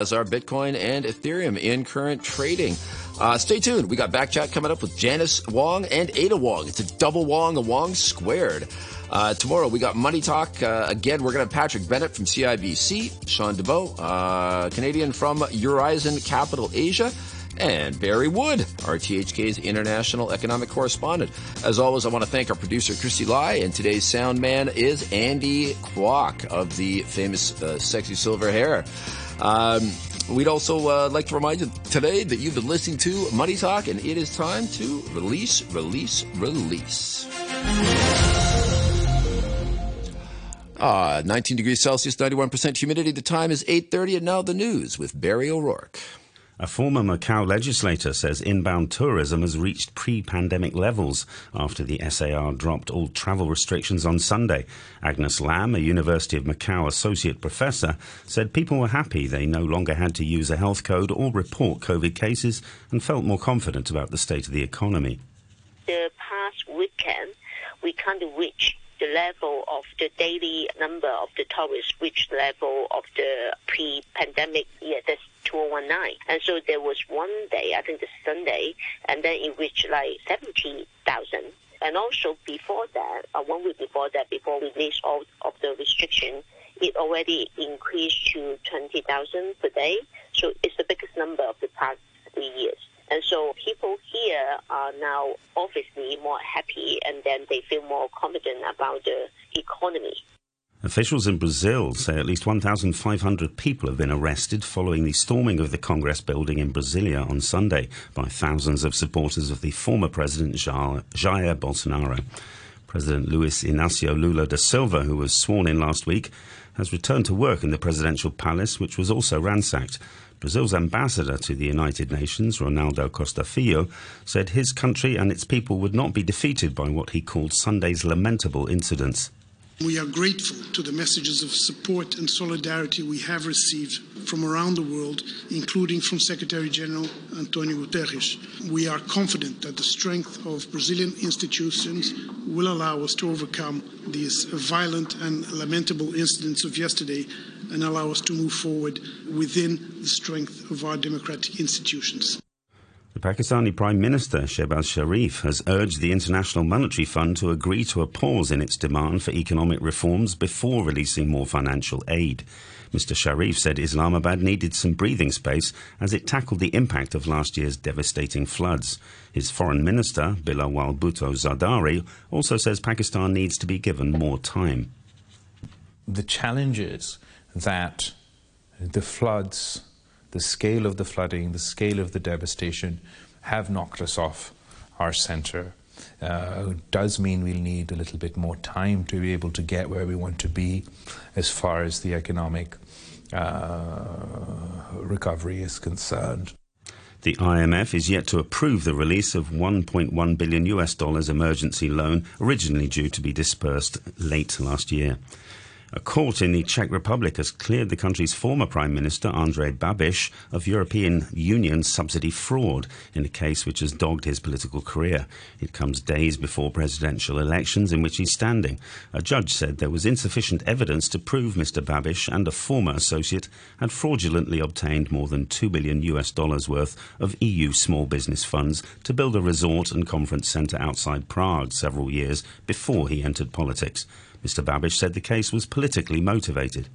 as our Bitcoin and Ethereum in current trading. Uh, stay tuned. We got back chat coming up with Janice Wong and Ada Wong. It's a double Wong, a Wong squared. Uh, tomorrow we got Money Talk. Uh, again, we're going to have Patrick Bennett from CIBC, Sean DeBow, uh, Canadian from Eurizon Capital Asia, and Barry Wood, RTHK's international economic correspondent. As always, I want to thank our producer, Christy Lai, and today's sound man is Andy Kwok of the famous uh, Sexy Silver Hair. Um, we'd also uh, like to remind you today that you've been listening to Money Talk, and it is time to release, release, release. Ah, 19 degrees Celsius, 91% humidity. The time is 8.30, and now the news with Barry O'Rourke. A former Macau legislator says inbound tourism has reached pre pandemic levels after the SAR dropped all travel restrictions on Sunday. Agnes Lam, a University of Macau associate professor, said people were happy they no longer had to use a health code or report COVID cases and felt more confident about the state of the economy. The past weekend, we kind of reached the level of the daily number of the tourists reached level of the pre-pandemic year. That's 2019. And so there was one day, I think the Sunday, and then it reached like 70,000. And also before that, uh, one week before that, before we released all of the restriction, it already increased to 20,000 per day. So it's the biggest number of the past three years. And so people here are now obviously more happy and then they feel more confident about the economy. Officials in Brazil say at least 1,500 people have been arrested following the storming of the Congress building in Brasilia on Sunday by thousands of supporters of the former President Jair Bolsonaro. President Luis Inacio Lula da Silva, who was sworn in last week, has returned to work in the presidential palace, which was also ransacked. Brazil's ambassador to the United Nations, Ronaldo Costa Filho, said his country and its people would not be defeated by what he called Sunday's lamentable incidents. We are grateful to the messages of support and solidarity we have received from around the world, including from Secretary General Antonio Guterres. We are confident that the strength of Brazilian institutions will allow us to overcome these violent and lamentable incidents of yesterday and allow us to move forward within the strength of our democratic institutions. The Pakistani Prime Minister Shehbaz Sharif has urged the International Monetary Fund to agree to a pause in its demand for economic reforms before releasing more financial aid. Mr. Sharif said Islamabad needed some breathing space as it tackled the impact of last year's devastating floods. His foreign minister, Bilawal Bhutto Zardari, also says Pakistan needs to be given more time. The challenges that the floods the scale of the flooding, the scale of the devastation have knocked us off our center. Uh, does mean we'll need a little bit more time to be able to get where we want to be as far as the economic uh, recovery is concerned. The IMF is yet to approve the release of 1.1 billion US dollars emergency loan originally due to be dispersed late last year. A court in the Czech Republic has cleared the country's former Prime Minister, Andrej Babiš, of European Union subsidy fraud in a case which has dogged his political career. It comes days before presidential elections in which he's standing. A judge said there was insufficient evidence to prove Mr. Babiš and a former associate had fraudulently obtained more than 2 billion US dollars worth of EU small business funds to build a resort and conference centre outside Prague several years before he entered politics. Mr. Babiš said the case was politically motivated.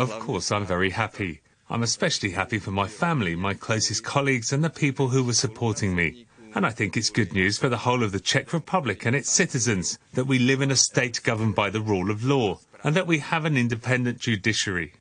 Of course, I'm very happy. I'm especially happy for my family, my closest colleagues, and the people who were supporting me. And I think it's good news for the whole of the Czech Republic and its citizens that we live in a state governed by the rule of law and that we have an independent judiciary.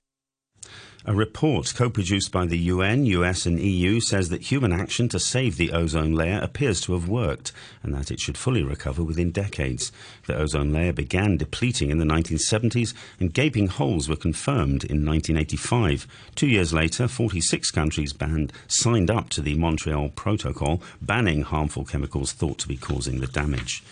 A report co-produced by the UN, US and EU says that human action to save the ozone layer appears to have worked and that it should fully recover within decades. The ozone layer began depleting in the 1970s and gaping holes were confirmed in 1985. Two years later, 46 countries banned, signed up to the Montreal Protocol banning harmful chemicals thought to be causing the damage.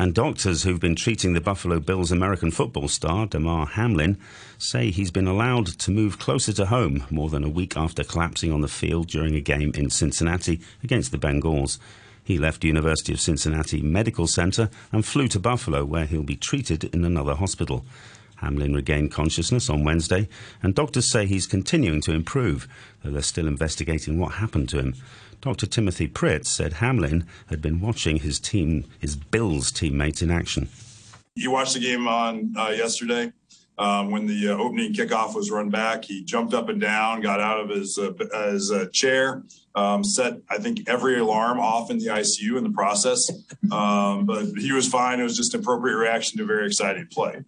And doctors who've been treating the Buffalo Bills American football star, Damar Hamlin, say he's been allowed to move closer to home more than a week after collapsing on the field during a game in Cincinnati against the Bengals. He left University of Cincinnati Medical Center and flew to Buffalo, where he'll be treated in another hospital. Hamlin regained consciousness on Wednesday, and doctors say he's continuing to improve, though they're still investigating what happened to him. Dr. Timothy Pritts said Hamlin had been watching his team, his Bills teammates in action. You watched the game on uh, yesterday. Um, when the uh, opening kickoff was run back, he jumped up and down, got out of his uh, his uh, chair, um, set I think every alarm off in the ICU in the process. Um, but he was fine. It was just an appropriate reaction to a very exciting play.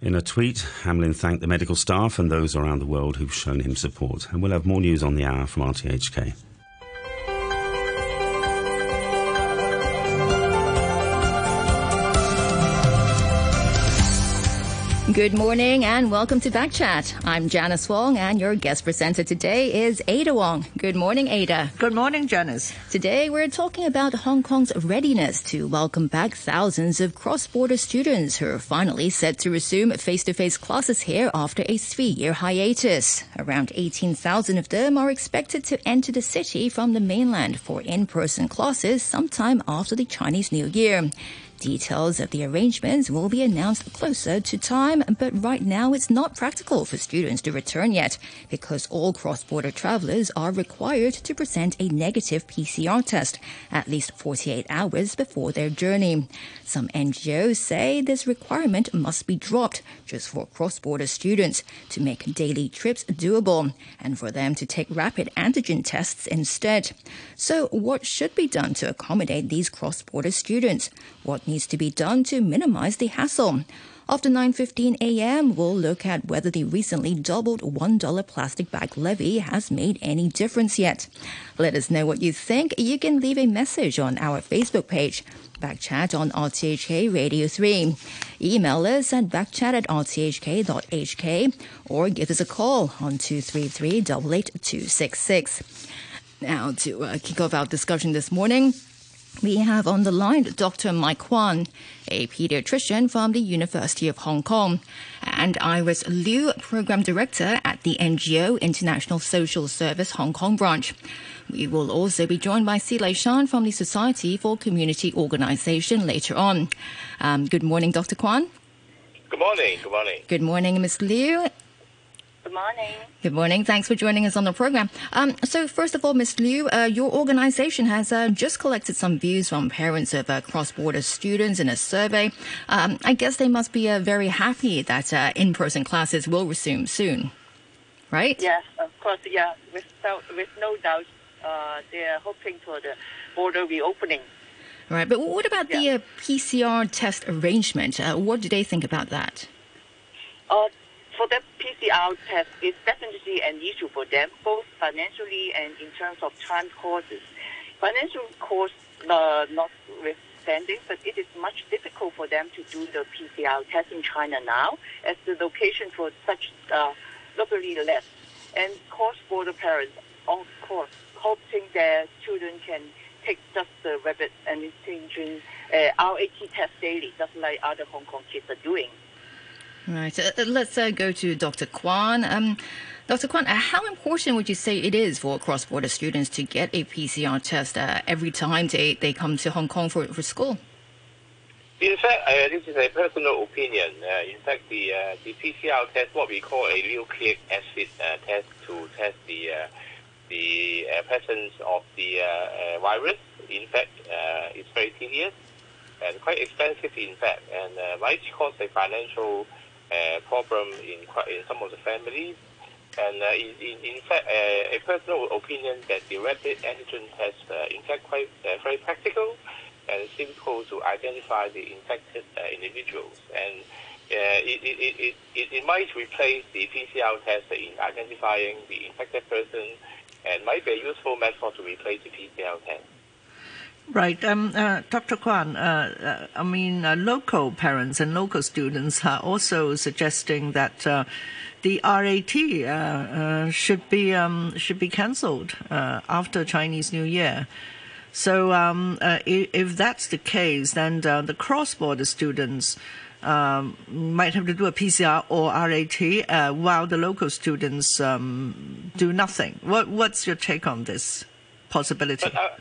In a tweet, Hamlin thanked the medical staff and those around the world who've shown him support. And we'll have more news on the hour from RTHK. Good morning and welcome to Backchat. I'm Janice Wong and your guest presenter today is Ada Wong. Good morning, Ada. Good morning, Janice. Today we're talking about Hong Kong's readiness to welcome back thousands of cross-border students who are finally set to resume face-to-face classes here after a three-year hiatus. Around 18,000 of them are expected to enter the city from the mainland for in-person classes sometime after the Chinese New Year. Details of the arrangements will be announced closer to time, but right now it's not practical for students to return yet because all cross-border travelers are required to present a negative PCR test at least 48 hours before their journey. Some NGOs say this requirement must be dropped just for cross-border students to make daily trips doable and for them to take rapid antigen tests instead. So what should be done to accommodate these cross-border students? What needs to be done to minimize the hassle? After 9:15 a.m., we'll look at whether the recently doubled $1 plastic bag levy has made any difference yet. Let us know what you think. You can leave a message on our Facebook page. Backchat on RTHK Radio 3. Email us at backchat at rthk.hk or give us a call on 233 266. Now, to uh, kick off our discussion this morning, we have on the line Dr. Mike Kwan, a pediatrician from the University of Hong Kong, and Iris Liu, program director at the NGO International Social Service Hong Kong branch. We will also be joined by Sze Lai-shan from the Society for Community Organization later on. Um, good morning, Dr. Kwan. Good morning. Good morning. Good morning, Ms. Liu. Good morning. Good morning. Thanks for joining us on the program. Um, so, first of all, Ms. Liu, uh, your organization has uh, just collected some views from parents of uh, cross-border students in a survey. Um, I guess they must be uh, very happy that uh, in-person classes will resume soon, right? Yes, of course. Yeah, without, with no doubt, uh, they are hoping for the border reopening. Right, but what about Yeah. the PCR test arrangement? what do they think about that? Uh, for the PCR test, it's definitely an issue for them, both financially and in terms of time courses. Financial cost uh, notwithstanding, but it is much difficult for them to do the PCR test in China now, as the location for such uh, locally less. And cost for the parents, of course, hoping their children can take just the rapid antigen uh, RAT test daily, just like other Hong Kong kids are doing. Right. Uh, uh, let's uh, go to Dr. Kwan. Um, Dr. Kwan, uh, how important would you say it is for cross-border students to get a PCR test uh, every time they, they come to Hong Kong for, for school? In fact, uh, this is a personal opinion. In fact, the the PCR test, what we call a nucleic acid test to test the the presence of the virus. In fact, uh, it's very tedious and quite expensive. In fact, and might cause a financial uh, problem in in some of the families. And uh, in, in, in fact, uh, a personal opinion that the rapid antigen test, uh, in fact, quite uh, very practical and simple to identify the infected uh, individuals. And uh, it, it, it, it, it might replace the PCR test in identifying the infected person and might be a useful method to replace the PCR test. Right. Um, uh, Dr. Kwan, uh, uh, I mean, uh, local parents and local students are also suggesting that uh, the RAT uh, should be um, should be cancelled after Chinese New Year. So, um, if, that's the case, then the cross-border students um, might have to do a PCR or RAT, while the local students um, do nothing. What, what's your take on this possibility? But,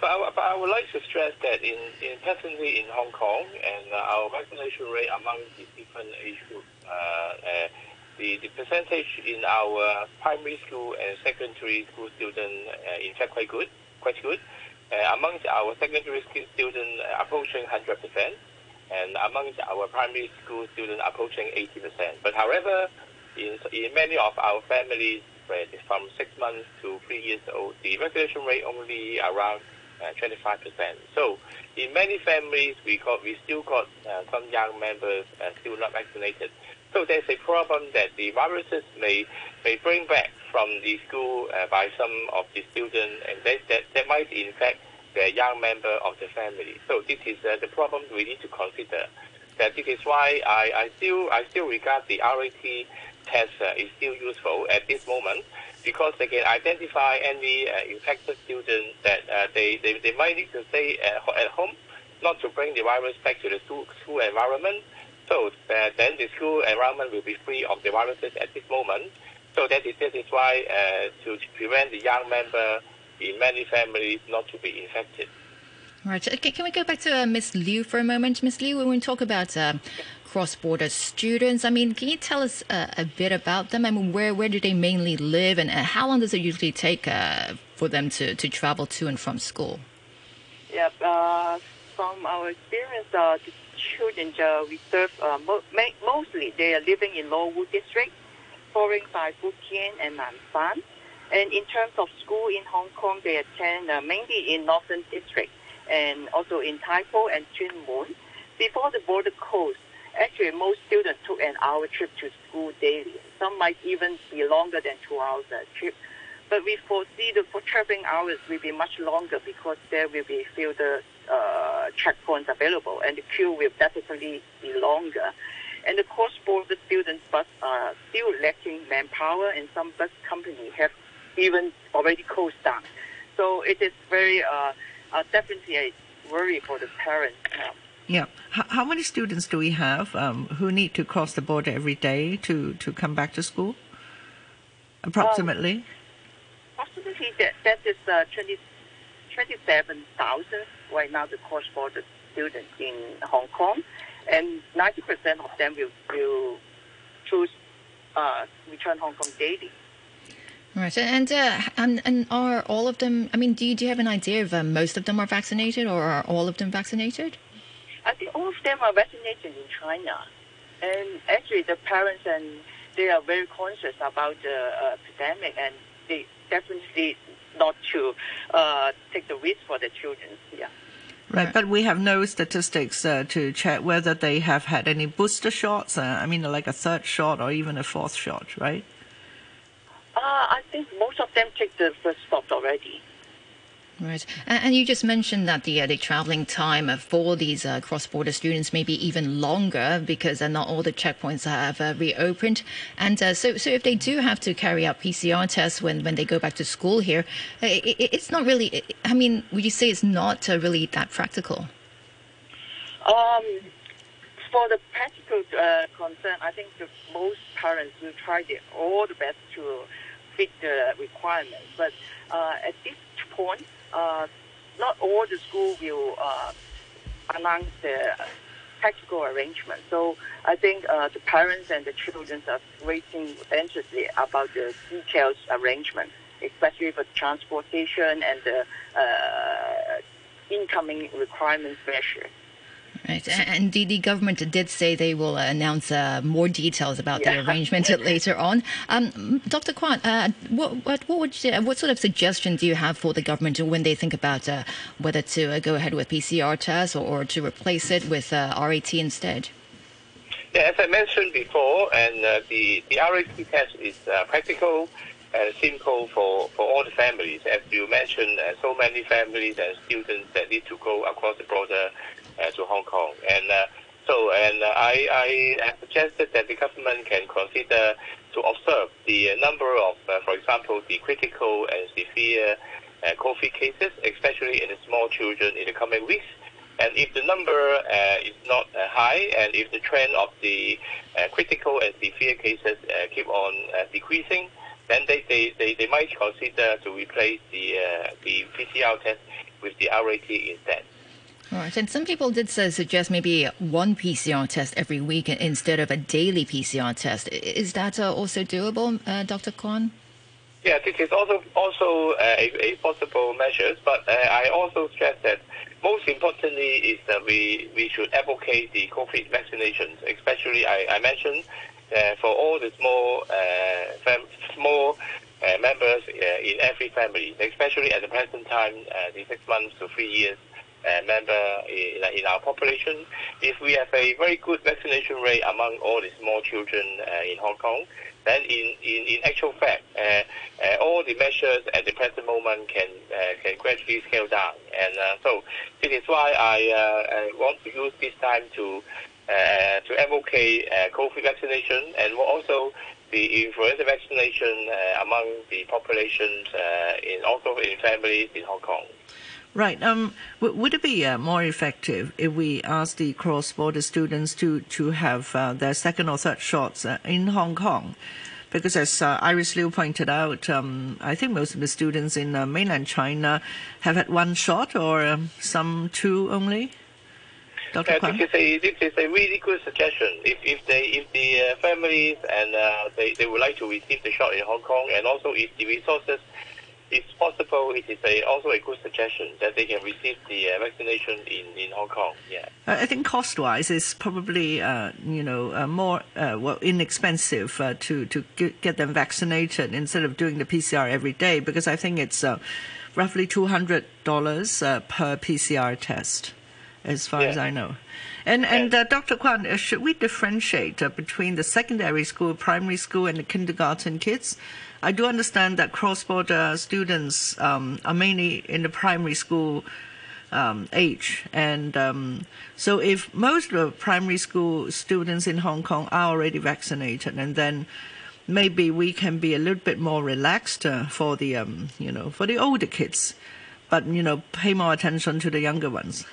but, I, but I would like to stress that in, in presently in Hong Kong and uh, our vaccination rate among the different age groups, Uh, uh, the, the percentage in our primary school and secondary school students, uh, in fact, quite good, quite good. Uh, amongst our secondary school students, uh, approaching 100%, and amongst our primary school students, approaching 80%. But however, in, in many of our families, from six months to three years old, the vaccination rate only around uh, 25%. So in many families, we got we still got uh, some young members uh, still not vaccinated. So there's a problem that the viruses may may bring back from the school uh, by some of the students, and that, that, that might infect the young member of the family. So this is uh, the problem we need to consider. That this is why I, I still I still regard the RAT test uh, is still useful at this moment because they can identify any uh, infected students that uh, they, they, they might need to stay at, at home, not to bring the virus back to the school, school environment. So uh, then the school environment will be free of the viruses at this moment. So that is, that is why uh, to prevent the young member in many families not to be infected. Right. Can we go back to uh, Ms. Liu for a moment? Ms. Liu, when we talk about uh, cross-border students, I mean, can you tell us uh, a bit about them? I mean, where, where do they mainly live and uh, how long does it usually take uh, for them to, to travel to and from school? Yeah, uh, from our experience, the children we serve, mo- mostly they are living in Lo district, following by Futian and Nanshan. And in terms of school in Hong Kong, they attend mainly in Northern District and also in Tai Po and Tuen Mun. Before the border closed, actually most students took an hour trip to school daily. Some might even be longer than two hours a trip. But we foresee the for traveling hours will be much longer because there will be fewer uh, checkpoints available and the queue will definitely be longer. And the cross-border students bus are still lacking manpower and some bus companies have even already closed down. So it is very uh, uh, definitely a worry for the parents. Uh, yeah. H- how many students do we have um, who need to cross the border every day to, to come back to school? Approximately? Um, approximately, that, that is uh, 20, 27,000 right now, the cross border students in Hong Kong. And 90% of them will, will choose uh, return Hong Kong daily. Right, and, uh, and and are all of them? I mean, do you do you have an idea of uh, most of them are vaccinated, or are all of them vaccinated? I think all of them are vaccinated in China, and actually the parents and they are very conscious about the uh, epidemic, and they definitely not to uh, take the risk for the children. Yeah. Right, but we have no statistics uh, to check whether they have had any booster shots. Uh, I mean, like a third shot or even a fourth shot, right? Uh, I think most of them take the first shot already. Right, and you just mentioned that the uh, the traveling time for these uh, cross-border students may be even longer because uh, not all the checkpoints have uh, reopened, and uh, so so if they do have to carry out PCR tests when, when they go back to school here, uh, it, it's not really. I mean, would you say it's not really that practical? Um, for the practical concern, I think the most parents will try their all the best to fit the requirements, but at this point uh, not all the school will uh, announce the practical arrangement. So I think uh, the parents and the children are waiting anxiously about the details arrangement, especially for transportation and the uh, incoming requirements measure. Right, and the, the government did say they will announce uh, more details about yeah. the arrangement later on. Um, Dr. Kwan, uh, what, what, what, would you, what sort of suggestion do you have for the government when they think about uh, whether to uh, go ahead with PCR tests or, or to replace it with uh, RAT instead? Yeah, as I mentioned before, and uh, the, the RAT test is practical and simple for, for all the families. As you mentioned, so many families and students that need to go across the border uh, to Hong Kong. And uh, so, and uh, I, I suggested that the government can consider to observe the number of, for example, the critical and severe COVID cases, especially in the small children, in the coming weeks. And if the number uh, is not uh, high, and if the trend of the uh, critical and severe cases keep on decreasing, then they, they, they, they, might consider to replace the the PCR test with the RAT instead. Right, and some people did uh, suggest maybe one PCR test every week instead of a daily PCR test. Is that uh, also doable, uh, Dr. Kwan? Yeah, this is also also uh, a, a, possible measure, but uh, I also stress that most importantly is that we, we should advocate the COVID vaccinations, especially I, I mentioned uh, for all the small fam- small members in every family, especially at the present time, the six months to three years uh, member in, in, our population. If we have a very good vaccination rate among all the small children uh, in Hong Kong, then in, in, in actual fact, uh, uh all the measures at the present moment can uh, can gradually scale down. And uh, so this is why I, I, want to use this time to to advocate COVID vaccination and also the influenza vaccination among the populations in also in families in Hong Kong. Right. Um, w- would it be uh, more effective if we ask the cross-border students to to have uh, their second or third shots uh, in Hong Kong? Because as uh, Iris Liu pointed out, um, I think most of the students in uh, mainland China have had one shot or um, some two only. Dr. Uh, this is a this is a really good suggestion. If if they if the uh, families and uh, they they would like to receive the shot in Hong Kong, and also if the resources it's possible it is a, also a good suggestion that they can receive the uh, vaccination in, in Hong Kong. Yeah. I think cost-wise, it's probably uh, you know uh, more uh, well inexpensive uh, to to get them vaccinated instead of doing the PCR every day because I think it's uh, roughly two hundred dollars per PCR test, as far yeah. as I know. And and Dr. Kwan, should we differentiate between the secondary school, primary school, and the kindergarten kids? I do understand that cross-border students um, are mainly in the primary school um, age, and um, so if most of the primary school students in Hong Kong are already vaccinated, and then maybe we can be a little bit more relaxed uh, for the um, you know for the older kids, but you know pay more attention to the younger ones.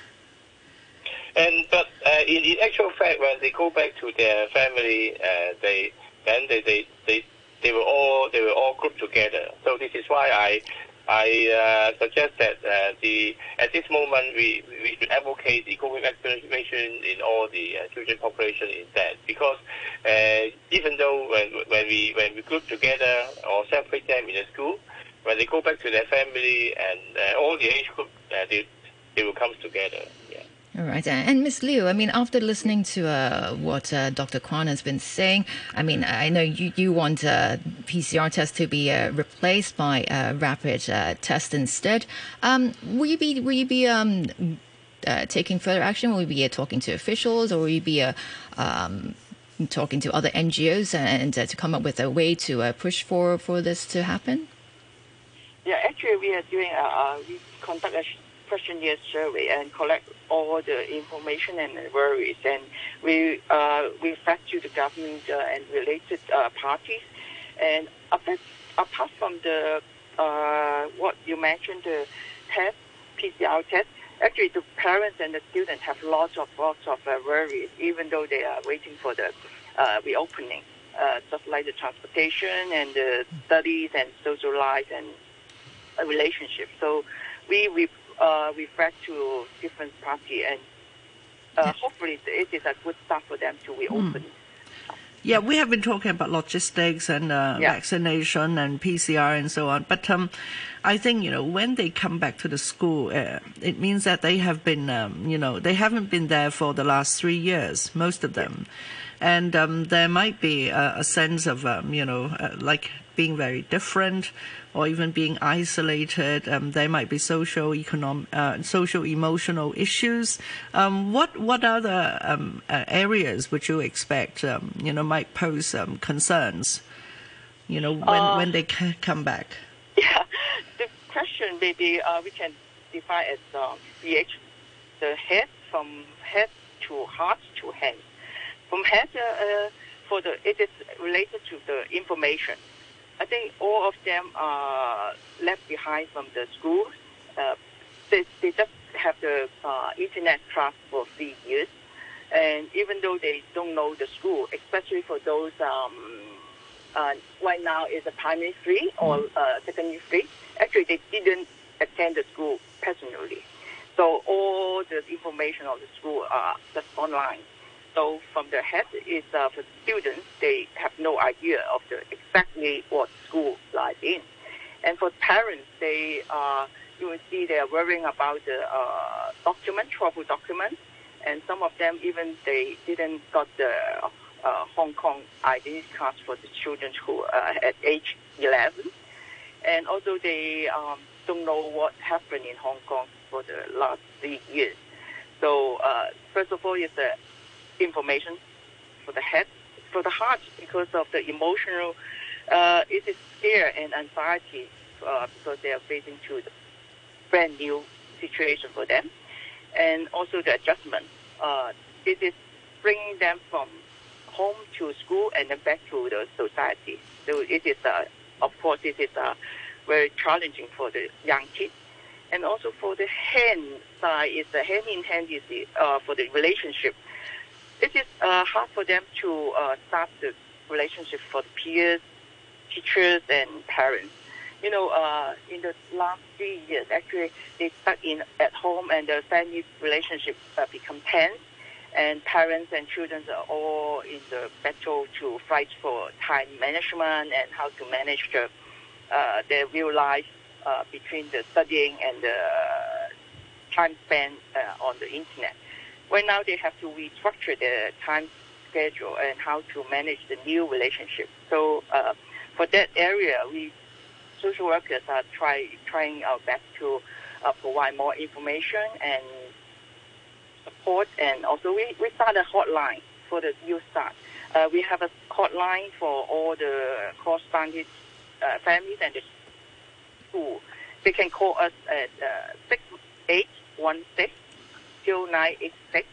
And but uh, in, in actual fact, when they go back to their family, uh, they then they, they, they they were all they were all grouped together. So this is why I I uh, suggest that uh, the at this moment we we should advocate the COVID vaccination in all the uh, children population instead because uh, even though when when we when we group together or separate them in the school, when they go back to their family and uh, all the age group uh, they they will come together. Yeah. All right. And Ms. Liu, I mean, after listening to uh, what uh, Dr. Kwan has been saying, I mean, I know you, you want uh, PCR tests to be uh, replaced by uh, rapid uh, tests instead. Um, will you be, will you be um, taking further action? Will you be talking to officials or will you be um, talking to other NGOs and to come up with a way to push for, for this to happen? Yeah, actually, we are doing, we conduct a questionnaire survey and collect all the information and worries, and we uh, we fact to the government uh, and related uh, parties. And apart, apart from the uh, what you mentioned, the test, PCR test, actually the parents and the students have lots of lots of uh, worries, even though they are waiting for the uh, reopening, just like the transportation and the studies and social life and relationship. So we we uh, refer to different party, and uh, hopefully it is a good start for them to reopen. Mm. Yeah, we have been talking about logistics and uh, yeah. vaccination and PCR and so on. But um, I think you know when they come back to the school, uh, it means that they have been, um, you know, they haven't been there for the last three years, most of them, and um, there might be a, a sense of, um, you know, uh, like being very different or even being isolated. Um, there might be social, economic, uh, social emotional issues. Um, what what other um, uh, areas would you expect um, you know might pose um, concerns? You know when uh, when they come back. Yeah, the question maybe uh, we can define as BH, the head from head to heart to hand. From head uh, uh, for the it is related to the information I think all of them are left behind from the schools. Uh, they, they just have the uh, internet class for three years. And even though they don't know the school, especially for those um, uh, right now is a primary three or mm-hmm. uh, secondary three, actually they didn't attend the school personally. So all the information of the school are just online. So from the head is uh, for students, they have no idea of the exactly what school lies in. And for parents, they uh, you will see they are worrying about the uh, document, travel document, and some of them even they didn't got the uh, Hong Kong ID cards for the children who uh, at age 11, and also they um, don't know what happened in Hong Kong for the last three years. So uh, first of all, is the information for the head, for the heart, because of the emotional, uh, it is fear and anxiety uh, because they are facing to the brand new situation for them, and also the adjustment. Uh, it is bringing them from home to school and then back to the society. So it is, uh, of course, it is uh, very challenging for the young kids. And also for the hand side, is the hand in hand is the, uh, for the relationship. It is uh, hard for them to uh, start the relationship for the peers, teachers, and parents. You know, uh, in the last three years, actually, they stuck in at home, and the family relationship uh, become tense and parents and children are all in the battle to fight for time management and how to manage the, uh, their real life uh, between the studying and the time spent on the internet. Right now, they have to restructure their time schedule and how to manage the new relationship. So, uh, for that area, we social workers are try, trying our best to uh, provide more information and support, and also we, we start a hotline for the youth start. Uh, we have a hotline for all the corresponding uh, families and the school. They can call us at uh, 6816 0986.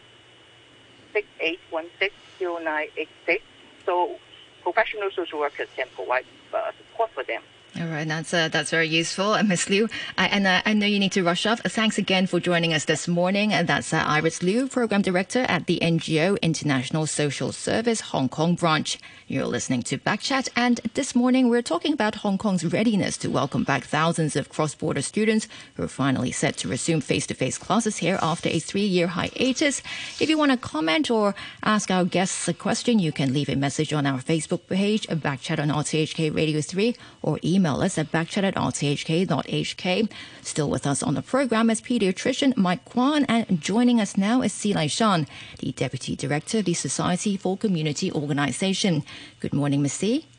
6816 0986. So professional social workers can provide uh, support for them. All right, that's uh, that's very useful, uh, Ms. Liu. I, and uh, I know you need to rush off. Thanks again for joining us this morning. Uh, that's uh, Iris Liu, Program Director at the NGO International Social Service Hong Kong branch. You're listening to Backchat, and this morning we're talking about Hong Kong's readiness to welcome back thousands of cross-border students who are finally set to resume face-to-face classes here after a three-year hiatus. If you want to comment or ask our guests a question, you can leave a message on our Facebook page, Backchat on RTHK Radio 3, or email email us at backchat at rthk.hk. Still with us on the program is pediatrician Mike Kwan, and joining us now is Sze Lai-shan, the Deputy Director of the Society for Community Organization. Good morning, Ms. Sze.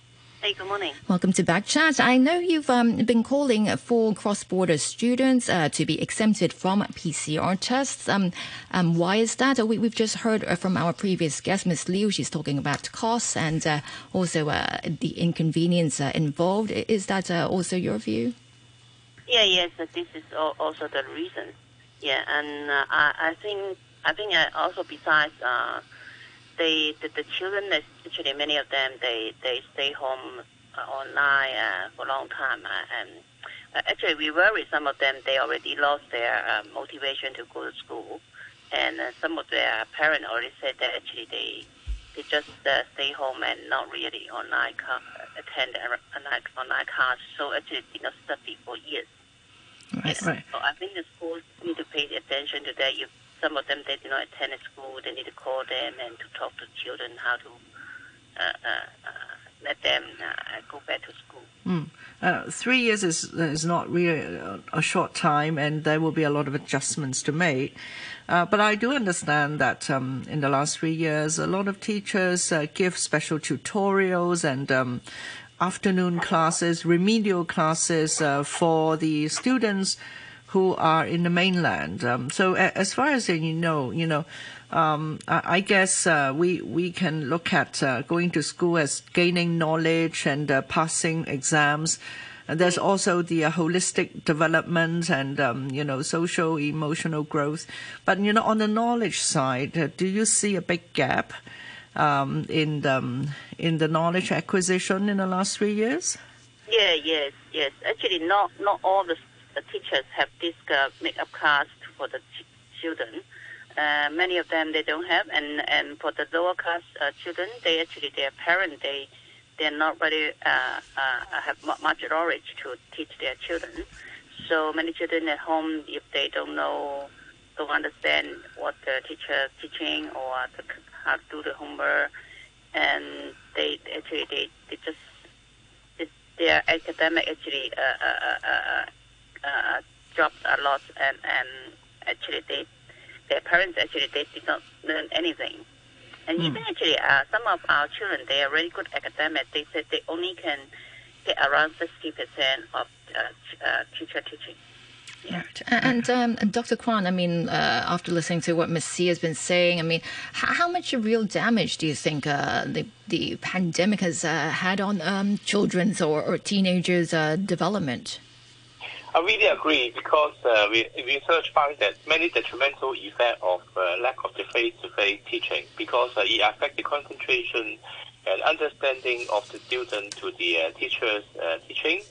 Hey, good morning. Welcome to Backchat. I know you've um, been calling for cross-border students uh, to be exempted from PCR tests. Um, um, why is that? We, have just heard uh, from our previous guest, Ms. Liu. She's talking about costs and uh, also uh, the inconvenience uh, involved. Is that uh, also your view? Yeah, yes. This is also the reason. Yeah, and I, I, think I think also besides they the, the children actually many of them they they stay home uh, online uh, for a long time uh, and uh, actually we worry some of them they already lost their uh, motivation to go to school and uh, some of their parents already said that actually they they just uh, stay home and not really online car, attend online online class so actually did not study for years. Right, right. So I think the schools need to pay attention to that. If some of them do not attend school. They need to call them and to talk to children how to uh, uh, uh let them uh, go back to school. Mm. three years is is not really a, a, short time, and there will be a lot of adjustments to make. Uh, but I do understand that um, in the last three years, a lot of teachers give special tutorials and. Um, afternoon classes, remedial classes for the students who are in the mainland. Um, so as far as you know, you know, um, I, guess uh, we we can look at uh, going to school as gaining knowledge and uh, passing exams. And there's also the uh, holistic development and um, you know social emotional growth. But you know on the knowledge side, uh, do you see a big gap um, in the, um, in the knowledge acquisition in the last three years? Yeah, yes, yes. Actually, not not all the the teachers have this uh, makeup class for the ch- children. Uh, many of them they don't have, and and for the lower class uh, children, they actually their parents they they're not really uh, uh, have much knowledge to teach their children. So many children at home, if they don't know don't understand what the teacher is teaching or the, how to do the homework, and they actually they, they just their academic actually uh, uh, uh, uh, dropped a lot, and and actually they their parents actually they did not learn anything. And even actually, uh, some of our children, they are really good academic. They said they only can get around 60% of uh, uh, teacher teaching. Yeah. And, um, and Dr. Kwan, I mean, uh, after listening to what Ms. Sze has been saying, I mean, how, how much real damage do you think uh, the, the pandemic has uh, had on um, children's or, or teenagers' uh, development? I really agree because uh, we, research found that many detrimental effects of uh, lack of the face-to-face teaching because uh, it affects the concentration and understanding of the student to the uh, teacher's uh, teaching,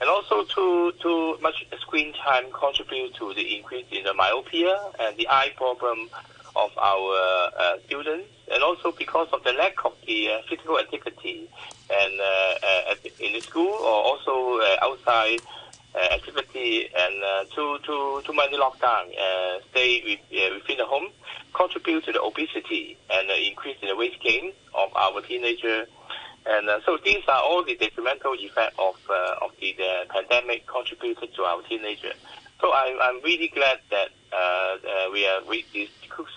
and also too too much screen time contribute to the increase in the myopia and the eye problem of our uh, students, and also because of the lack of the physical activity and in the school or also outside uh, activity and uh, too too too many lockdown uh, stay with, uh, within the home contribute to the obesity and uh, increase in the weight gain of our teenager. And uh, so these are all the detrimental effects of uh, of the, the pandemic contributed to our teenager. So I'm I'm really glad that uh, uh, we are we the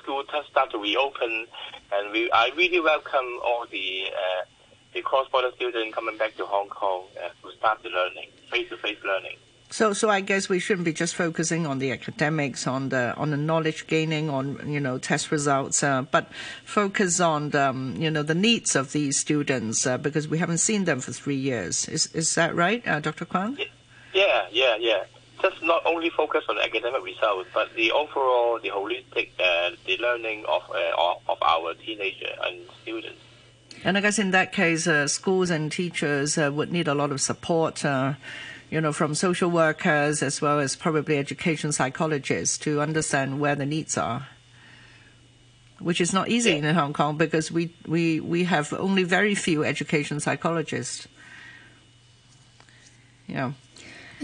school start to reopen, and we I really welcome all the uh, the cross-border students coming back to Hong Kong uh, to start the learning, face-to-face learning. So, so I guess we shouldn't be just focusing on the academics, on the on the knowledge gaining, on you know test results, uh, but focus on the, um, you know the needs of these students uh, because we haven't seen them for three years. Is is that right, uh, Dr. Kwan? Yeah, yeah, yeah. Just not only focus on academic results, but the overall, the holistic, uh, the learning of uh, of our teenager and students. And I guess in that case, uh, schools and teachers would need a lot of support you know, from social workers as well as probably education psychologists to understand where the needs are. Which is not easy yeah. in Hong Kong because we, we, we have only very few education psychologists. Yeah.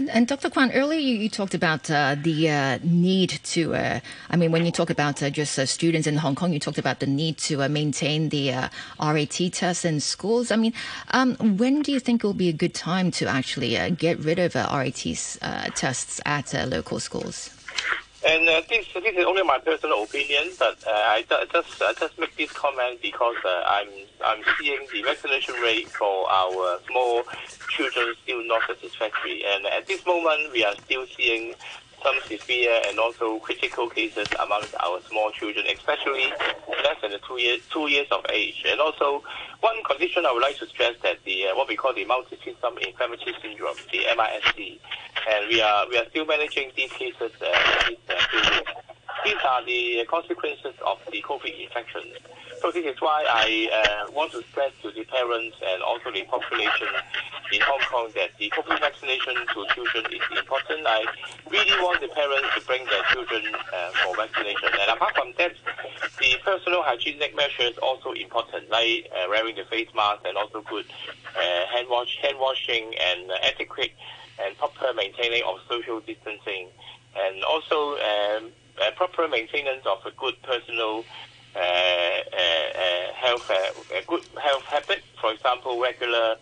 And, Dr. Kwan, earlier you, you talked about uh, the uh, need to, uh, I mean, when you talk about uh, just uh, students in Hong Kong, you talked about the need to uh, maintain the RAT tests in schools. I mean, um, when do you think it will be a good time to actually get rid of RAT tests at local schools? And uh, this, this is only my personal opinion, but uh, I, just I just make this comment because uh, I'm I'm seeing the vaccination rate for our small children still not satisfactory, and at this moment we are still seeing some severe and also critical cases amongst our small children, especially less than two years two years of age. And also, one condition I would like to stress that the uh, what we call the multi-system inflammatory syndrome, the MISC, and we are we are still managing these cases. Uh, these, uh, these are the consequences of the COVID infection. So this is why I uh, want to stress to the parents and also the population in Hong Kong that the COVID vaccination to children is important. I really want the parents to bring their children uh, for vaccination. And apart from that, the personal hygienic measures also important, like uh, wearing the face mask and also good uh, hand wash, hand washing and etiquette and proper maintaining of social distancing, and also um, proper maintenance of a good personal Uh, uh, uh, health, a good health habit, for example, regular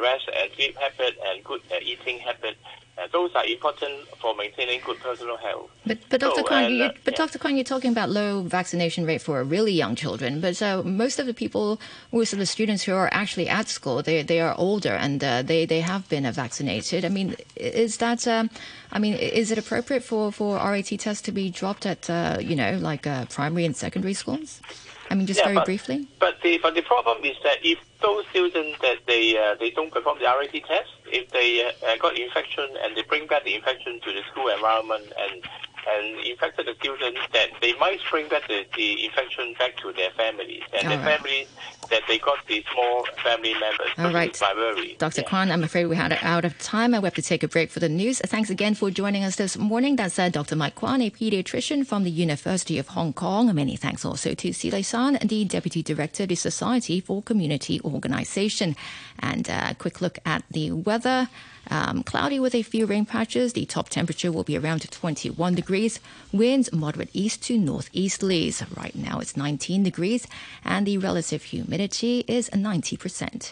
rest and sleep habit and good eating habit uh, those are important for maintaining good personal health. But, but Dr. So, Kwan, you, uh, but yeah. Dr. Kwan, you're talking about low vaccination rate for really young children. But so most of the people, most of the students who are actually at school, they they are older and uh, they they have been vaccinated. I mean, is that? Um, I mean, is it appropriate for for RAT tests to be dropped at uh, you know like uh, primary and secondary schools? I mean, just yeah, very but, briefly. But the but the problem is that if those students that they uh, they don't perform the RAT test, if they uh, got infection and they bring back the infection to the school environment and and infected the children, that they might bring back the, the infection back to their families and All their right. families that they got the small family members. All right, Dr. Yeah. Kwan, I'm afraid we had out of time. and We have to take a break for the news. Thanks again for joining us this morning. That's uh, Dr. Mike Kwan, a pediatrician from the University of Hong Kong. Many thanks also to Sze Lai-shan, the Deputy Director of the Society for Community Organization. And a uh, quick look at the weather. Um, cloudy with a few rain patches. The top temperature will be around 21 degrees. Winds moderate east to northeasterlies. Right now it's 19 degrees and the relative humidity is 90%.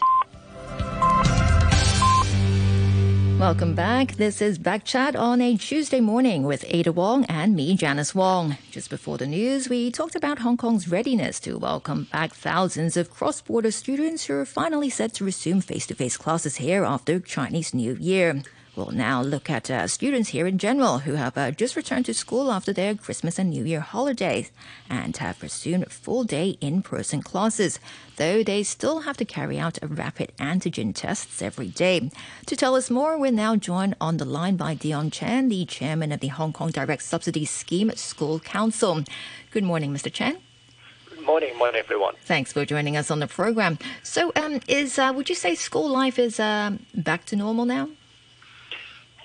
Welcome back. This is Back Chat on a Tuesday morning with Ada Wong and me, Janice Wong. Just before the news, we talked about Hong Kong's readiness to welcome back thousands of cross border students who are finally set to resume face to face classes here after Chinese New Year. We'll now look at uh, students here in general who have uh, just returned to school after their Christmas and New Year holidays and have resumed full day in person classes, though they still have to carry out rapid antigen tests every day. To tell us more, we're now joined on the line by Dion Chan, the chairman of the Hong Kong Direct Subsidy Scheme School Council. Good morning, Mr. Chan. Good morning, morning, everyone. Thanks for joining us on the program. So, um, is uh, would you say school life is uh, back to normal now?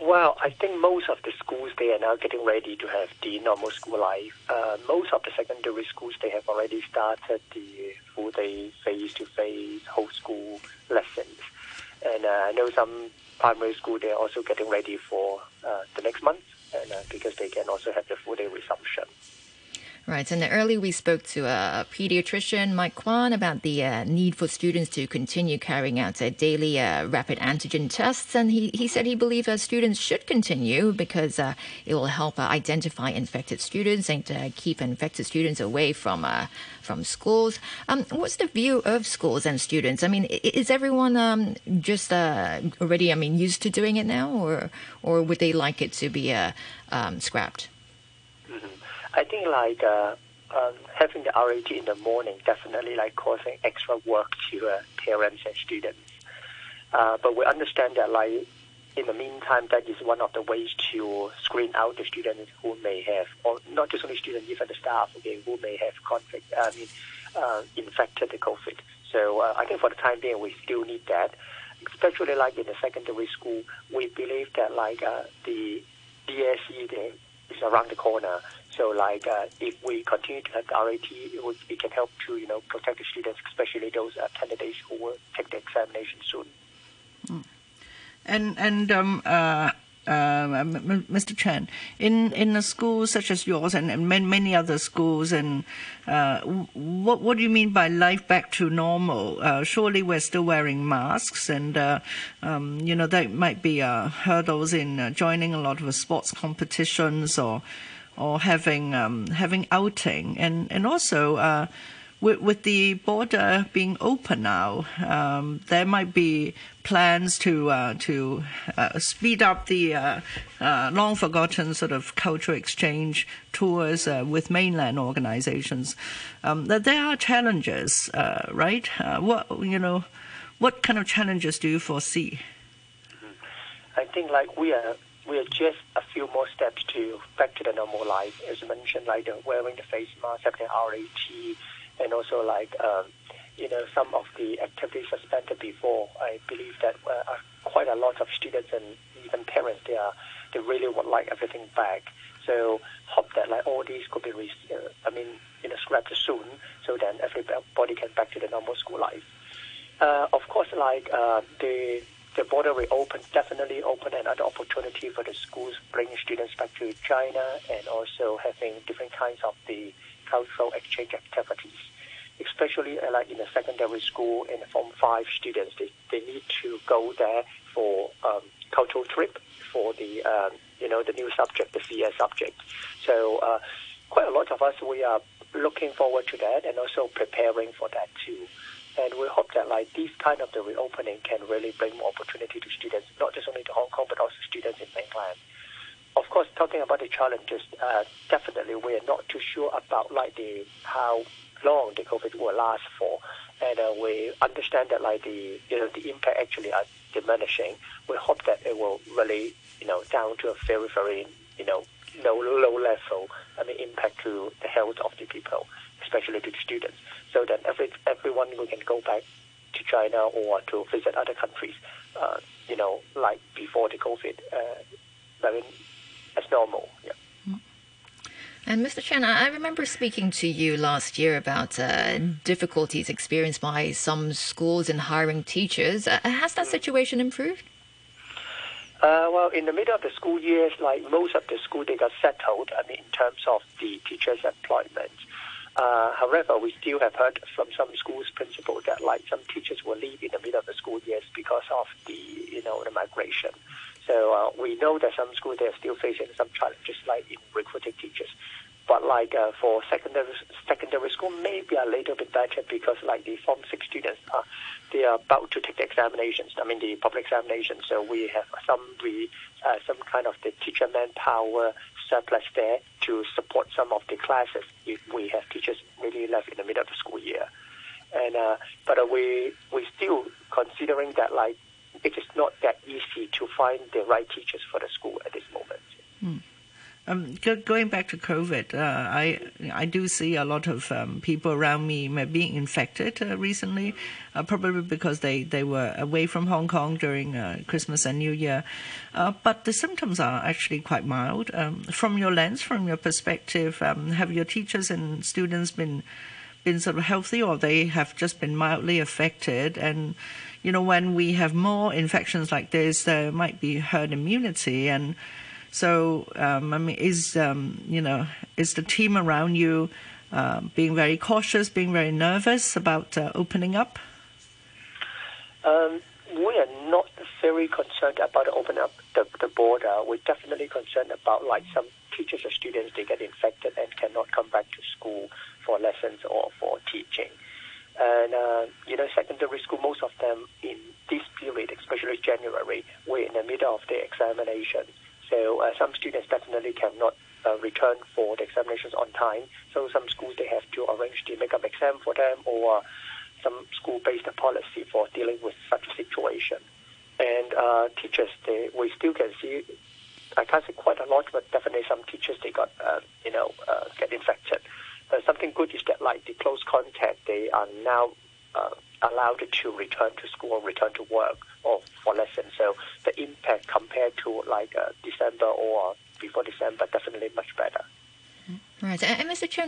Well, I think most of the schools they are now getting ready to have the normal school life. Uh, most of the secondary schools they have already started the full day face to face whole school lessons, and uh, I know some primary school they are also getting ready for uh, the next month, and uh, because they can also have the full day resumption. Right, and earlier we spoke to a pediatrician, Mike Kwan, about the uh, need for students to continue carrying out uh, daily uh, rapid antigen tests. And he, he said he believes uh, students should continue because uh, it will help uh, identify infected students and keep infected students away from from schools. Um, what's the view of schools and students? I mean, is everyone um, just already, I mean, used to doing it now, or or would they like it to be um, scrapped? I think like uh, um, having the RAT in the morning definitely like causing extra work to uh, parents and students. Uh, but we understand that like in the meantime, that is one of the ways to screen out the students who may have, or not just only students, even the staff, okay, who may have conflict, I mean, uh, infected the COVID. So uh, I think for the time being, we still need that. Especially like in the secondary school, we believe that like uh, the DSE is around the corner. So, like, uh, if we continue to have the RAT, it, would, it can help to, you know, protect the students, especially those uh, candidates who will take the examination soon. Mm. And and um, uh, uh, Mr. Chan, in in a school such as yours and, and many, other schools, and uh, what what do you mean by life back to normal? Uh, surely we're still wearing masks, and um, you know there might be hurdles in joining a lot of sports competitions or or having um, having outing, and and also uh, with, with the border being open now, um, there might be plans to uh, to uh, speed up the uh, uh, long forgotten sort of cultural exchange tours uh, with mainland organizations. Um, there are challenges, right? what you know, what kind of challenges do you foresee? I think like we are we are just a few more steps to back to the normal life. As mentioned, like the wearing the face mask, having RAT, and also like um, you know some of the activities suspended before. I believe that uh, quite a lot of students and even parents they are they really would like everything back. So hope that like all these could be, re- uh, I mean, you know, scrapped soon, so then everybody can back to the normal school life. Uh, of course, like uh, the the border will open, definitely open another opportunity for the schools bringing students back to China and also having different kinds of the cultural exchange activities. Especially uh, like in the secondary school and Form 5 students, they, they need to go there for um, cultural trip for the, um, you know, the new subject, the CS subject. So uh, quite a lot of us, we are looking forward to that and also preparing for that too. And we hope that like this kind of the reopening can really bring more opportunity to students, not just only to Hong Kong, but also students in mainland. Of course, talking about the challenges, uh, definitely we are not too sure about like the how long the COVID will last for, and uh, we understand that like the you know the impact actually are diminishing. We hope that it will really you know down to a very very you know low low level I mean impact to the health of the people, especially to the students so that every everyone can go back to China or to visit other countries, uh, you know, like before the COVID, uh, I mean, as normal. Yeah. Mm. And Mr. Chen, I remember speaking to you last year about uh, difficulties experienced by some schools in hiring teachers. Uh, has that mm. situation improved? Uh, well, in the middle of the school years, like most of the school, they got settled. I mean, in terms of the teachers' employment. Uh, however, we still have heard from some schools' principal that like some teachers will leave in the middle of the school years because of the you know the migration. So uh, we know that some schools they are still facing some challenges like in recruiting teachers. But like uh, for secondary secondary school, maybe a little bit better because like the Form Six students are they are about to take the examinations. I mean the public examinations. So we have some we uh, some kind of the teacher manpower surplus there to support some of the classes if we have teachers really left in the middle of the school year. And uh, but uh, we we still considering that like it is not that easy to find the right teachers for the school at this moment. Hmm. Um, go, going back to COVID, uh, I I do see a lot of um, people around me being infected uh, recently, uh, probably because they, they were away from Hong Kong during uh, Christmas and New Year. Uh, but the symptoms are actually quite mild. Um, from your lens, from your perspective, um, have your teachers and students been been sort of healthy, or they have just been mildly affected? And you know, when we have more infections like this, there might be herd immunity and so, um, I mean, is um, you know, is the team around you uh, being very cautious, being very nervous about uh, opening up? Um, we are not very concerned about opening up the, the border. We're definitely concerned about like some teachers or students they get infected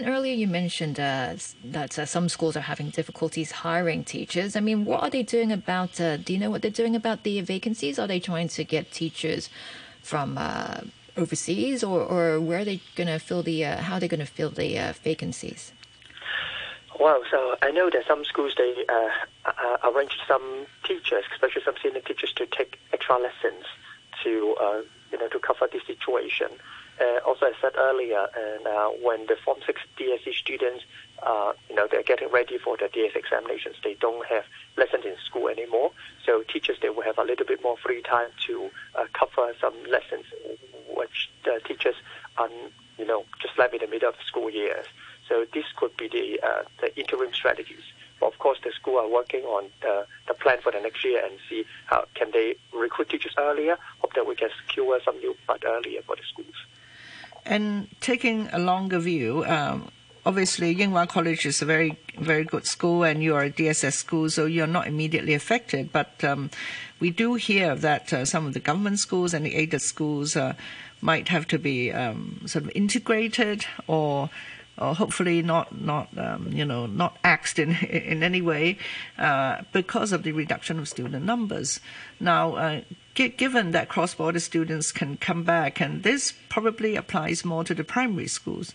earlier you mentioned uh, that uh, some schools are having difficulties hiring teachers. I mean, what are they doing about? Uh, do you know what they're doing about the vacancies? Are they trying to get teachers from uh, overseas, or, or where are they going to fill the? Uh, how are they going to fill the uh, vacancies? Well, so I know that some schools they arrange some teachers, especially some senior teachers, to take extra lessons to you know to cover this situation. Uh, also, I said earlier, and uh, when the Form 6 university students, uh, you know, they're getting ready for their DS examinations. They don't have lessons in school anymore. So teachers, they will have a little bit more free time to uh, cover some lessons which the teachers are, you know, just left in the middle of school years. So this could be the, uh, the interim strategies. But of course, the school are working on the, the plan for the next year and see how can they recruit teachers earlier. Hope that we can secure some new blood earlier for the schools. And taking a longer view, um, obviously Ying Wa College is a very very good school, and you are a DSS school, so you're not immediately affected. But um, we do hear that uh, some of the government schools and the aided schools uh, might have to be um, sort of integrated or or hopefully not not um, you know not axed in in any way uh, because of the reduction of student numbers. Now, uh, given that cross-border students can come back, and this probably applies more to the primary schools,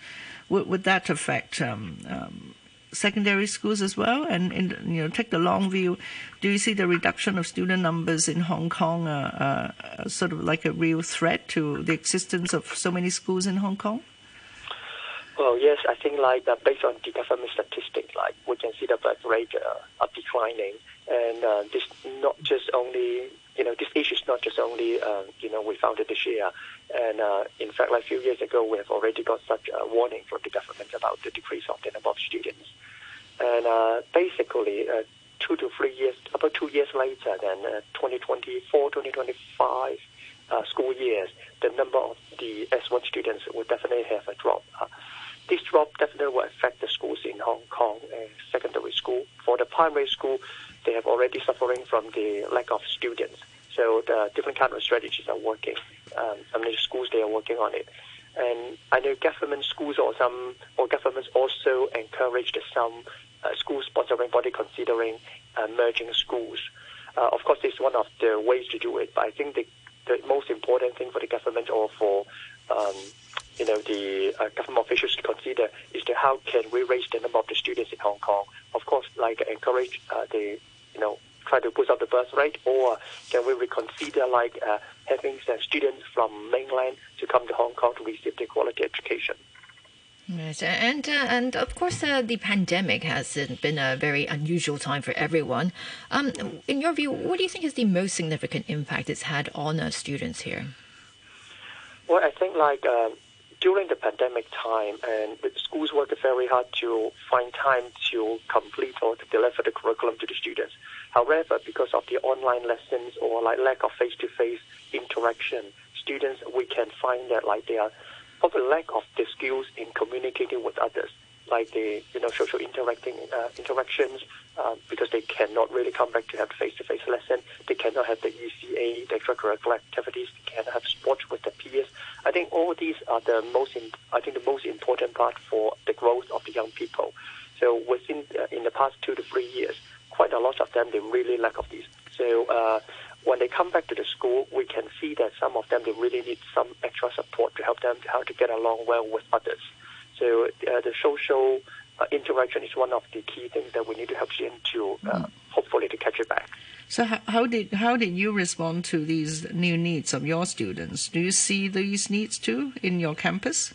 would, would that affect? Um, um, secondary schools as well, and you know, take the long view. Do you see the reduction of student numbers in Hong Kong uh, uh sort of like a real threat to the existence of so many schools in Hong Kong? Well, yes, I think like uh, based on the government statistics, like we can see the birth rate uh, are declining, and uh, this not just only you know this issue is not just only uh, you know we found it this year, and uh, in fact, like a few years ago, we have already got such a warning from the government about the decrease of the number of students, and uh, basically. Uh, two to three years, about two years later, then uh, 2024, 2025 uh, school years, the number of the S1 students will definitely have a drop. Uh, this drop definitely will affect the schools in Hong Kong and secondary school. For the primary school, they have already suffering from the lack of students. So the different kind of strategies are working. Um, I mean, the schools they are working on it, and I know government schools or some or governments also encouraged some uh, school sponsoring body considering uh, merging schools. Uh, of course, it's one of the ways to do it, but I think the the most important thing for the government or for um, you know the uh, government officials to consider is to how can we raise the number of the students in Hong Kong. Of course, like encourage uh, the try to push up the birth rate, or can we reconsider like uh, having students from mainland to come to Hong Kong to receive the quality education? Yes, and uh, and of course, uh, the pandemic has been a very unusual time for everyone. Um, in your view, what do you think is the most significant impact it's had on uh, students here? Well, I think like um, during the pandemic time, and the schools worked very hard to find time to complete or to deliver the curriculum to the students. However, because of the online lessons or like lack of face-to-face interaction, students we can find that like they are probably lack of the skills in communicating with others, like the you know social interacting uh, interactions, uh, because they cannot really come back to have face-to-face lesson. They cannot have the ECA, the extracurricular activities. They cannot have sports with the peers. I think all these are the most. In, I think the most important part for the growth of the young people. So within uh, in the past two to three years, quite a lot of them they really lack of these. So uh, when they come back to the school, we can see that some of them they really need some extra support to help them to how to get along well with others. So uh, the social uh, interaction is one of the key things that we need to help them to uh, mm. hopefully to catch it back. So how, how, did how did you respond to these new needs of your students? Do you see these needs too in your campus?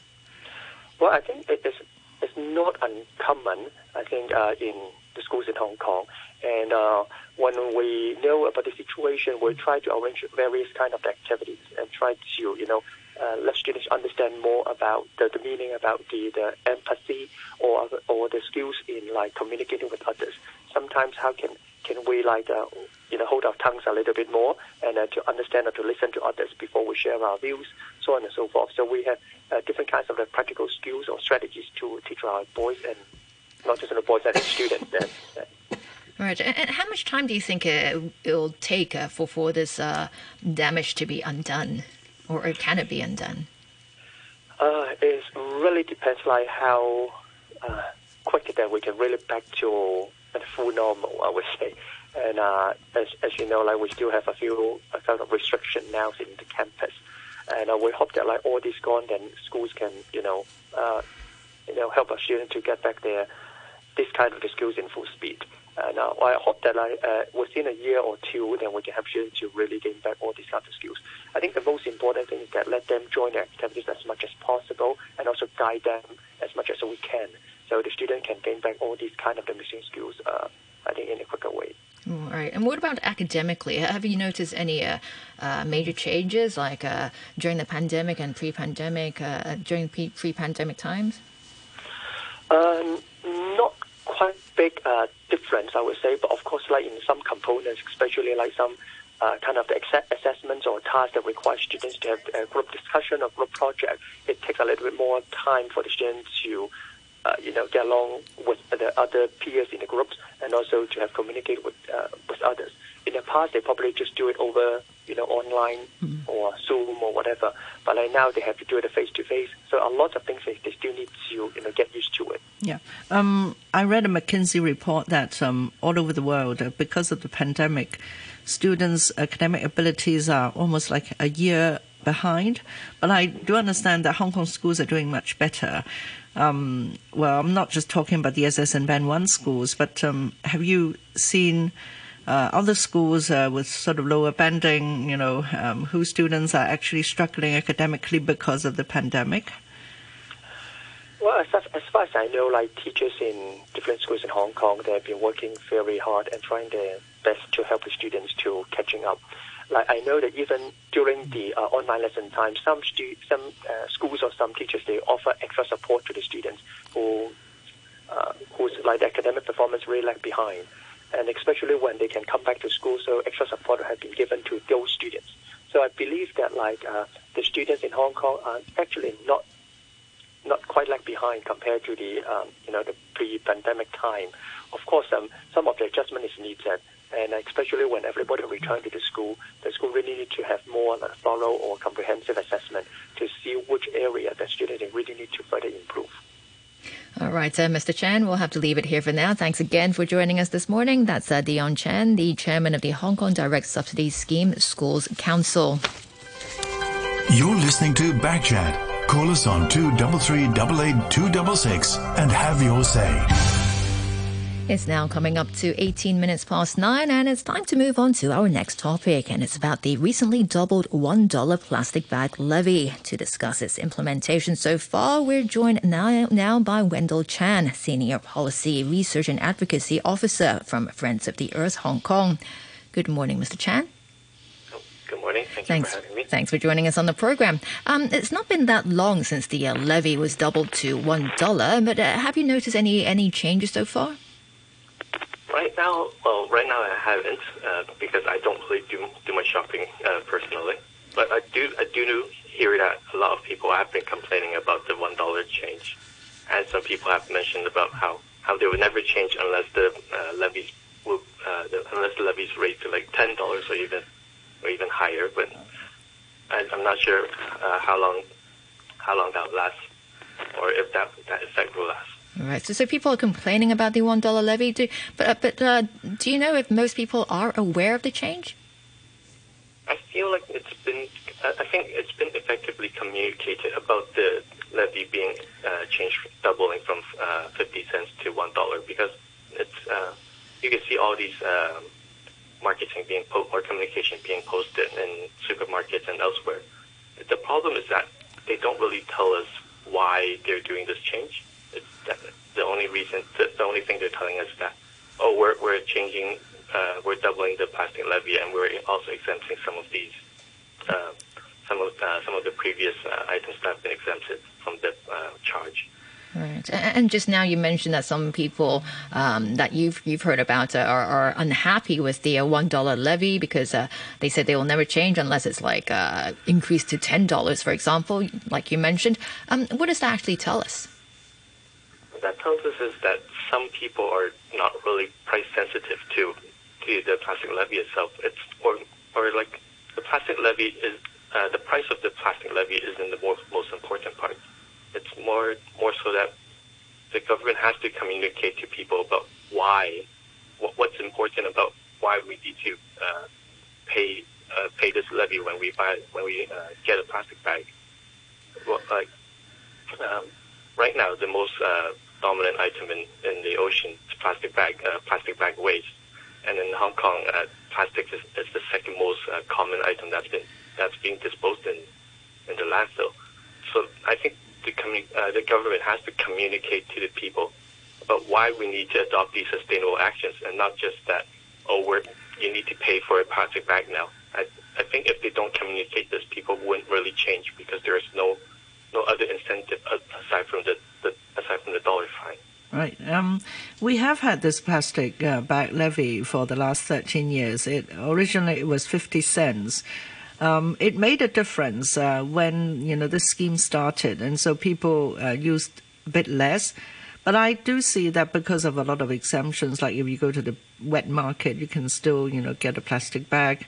Well, I think it is it's not uncommon. I think uh, in the schools in Hong Kong, and uh, when we know about the situation, we try to arrange various kind of activities and try to, you know, uh, let students understand more about the, the meaning about the, the empathy or or the skills in like communicating with others. Sometimes how can can we like uh, you know hold our tongues a little bit more and uh, to understand or to listen to others before we share our views, so on and so forth. So we have uh, different kinds of uh, practical skills or strategies to teach our boys and not just the boys and the students. And, Right. And how much time do you think it will take uh, for, for this uh, damage to be undone? Or, can it be undone? Uh, it really depends like how uh, quick that we can really back to full normal, I would say. And uh, as, as you know, like we still have a few a kind of restriction now in the campus. And uh, we hope that like all this gone, then schools can, you know, you know, help our students to get back their this kind of the skills in full speed. And uh, I hope that like, uh, within a year or two, then we can help students to really gain back all these other skills. I think the most important thing is that let them join the activities as much as possible and also guide them as much as we can so the student can gain back all these kind of the missing skills, uh, I think, in a quicker way. All right. And what about academically? Have you noticed any uh, uh, major changes, like uh, during the pandemic and pre-pandemic, uh, during pre-pandemic times? Um, not quite big uh, difference, I would say. But of course, like in some components, especially like some uh, kind of the assessments or tasks that require students to have a group discussion or group project, it takes a little bit more time for the students to, uh, you know, get along with the other peers in the groups and also to have communicate with uh, with others. In the past, they probably just do it over, you know, online mm-hmm. or Zoom or whatever. But like now, they have to do it face to face. So a lot of things they, they still need to, you know, get used to it. Yeah. Um, I read a McKinsey report that um, all over the world, uh, because of the pandemic, students' academic abilities are almost like a year behind. But I do understand that Hong Kong schools are doing much better. Um, well, I'm not just talking about the SS and Band 1 schools, but um, have you seen uh, other schools uh, with sort of lower banding, you know, um, whose students are actually struggling academically because of the pandemic? Well, as, as far as I know, like teachers in different schools in Hong Kong, they have been working very hard and trying their best to help the students to catching up. Like I know that even during the uh, online lesson time, some stu- some uh, schools or some teachers they offer extra support to the students who uh, whose like academic performance really lag behind and especially when they can come back to school, so extra support has been given to those students. So I believe that like uh, the students in Hong Kong are actually not not quite lag behind compared to the um, you know the pre-pandemic time. Of course, um, some of the adjustment is needed, and especially when everybody return to the school, the school really need to have more uh, thorough or comprehensive assessment to see which area the students really need to further improve. All right, uh, Mr. Chan, we'll have to leave it here for now. Thanks again for joining us this morning. That's uh, Dion Chan, the chairman of the Hong Kong Direct Subsidy Scheme Schools Council. You're listening to Backchat. Call us on 233 and have your say. It's now coming up to 18 minutes past nine, and it's time to move on to our next topic. And it's about the recently doubled $1 plastic bag levy. To discuss its implementation so far, we're joined now, now by Wendell Chan, Senior Policy Research and Advocacy Officer from Friends of the Earth Hong Kong. Good morning, Mr. Chan. Good morning. Thank Thanks. you for having me. Thanks for joining us on the program. Um, it's not been that long since the uh, levy was doubled to one dollar, but uh, have you noticed any any changes so far? Right now, well, right now I haven't uh, because I don't really do do much shopping uh, personally. But I do I do hear that a lot of people have been complaining about the one dollar change, and some people have mentioned about how how they would never change unless the uh, levies will uh, the, unless the levies raised to like ten dollars or even or even higher. But I, I'm not sure uh, how long how long that will last, or if that that effect will last. Right. So, so people are complaining about the one dollar levy. Do, but uh, but uh, do you know if most people are aware of the change? I feel like it's been, I think it's been effectively communicated about the levy being uh, changed, doubling from uh, 50 cents to $1 because it's, uh, you can see all these um, marketing being, po- or communication being posted in supermarkets and elsewhere. The problem is that they don't really tell us why they're doing this change. The only reason, the, only thing they're telling us that, oh, we're, we're changing uh, we're doubling the plastic levy, and we're also exempting some of these, uh, some of uh, some of the previous uh, items that have been exempted from the uh, charge. Right. And just now you mentioned that some people um, that you've you've heard about uh, are, are unhappy with the uh, one dollar levy because uh, they said they will never change unless it's like uh, increased to ten dollars, for example, like you mentioned. Um, what does that actually tell us? That tells us is that some people are not really price sensitive to to the plastic levy itself. It's or or like the plastic levy is uh, the price of the plastic levy isn't the most most important part. It's more more so that the government has to communicate to people about why what, what's important about why we need to uh, pay uh, pay this levy when we buy when we uh, get a plastic bag. Well, like um, right now, the most uh, dominant item in, in the ocean is plastic bag uh, plastic bag waste, and in Hong Kong, uh, plastic is, is the second most uh, common item that's been that's being disposed in in the landfill. So I think the commu- uh, the government has to communicate to the people about why we need to adopt these sustainable actions, and not just that oh we're you need to pay for a plastic bag now. I I think if they don't communicate this, people wouldn't really change because there is no no other incentive aside from the, the the. Right. Um, we have had this plastic uh, bag levy for the last 13 years. It originally it was 50 cents. Um, it made a difference uh, when you know the scheme started, and so people uh, used a bit less. But I do see that because of a lot of exemptions, like if you go to the wet market, you can still you know get a plastic bag.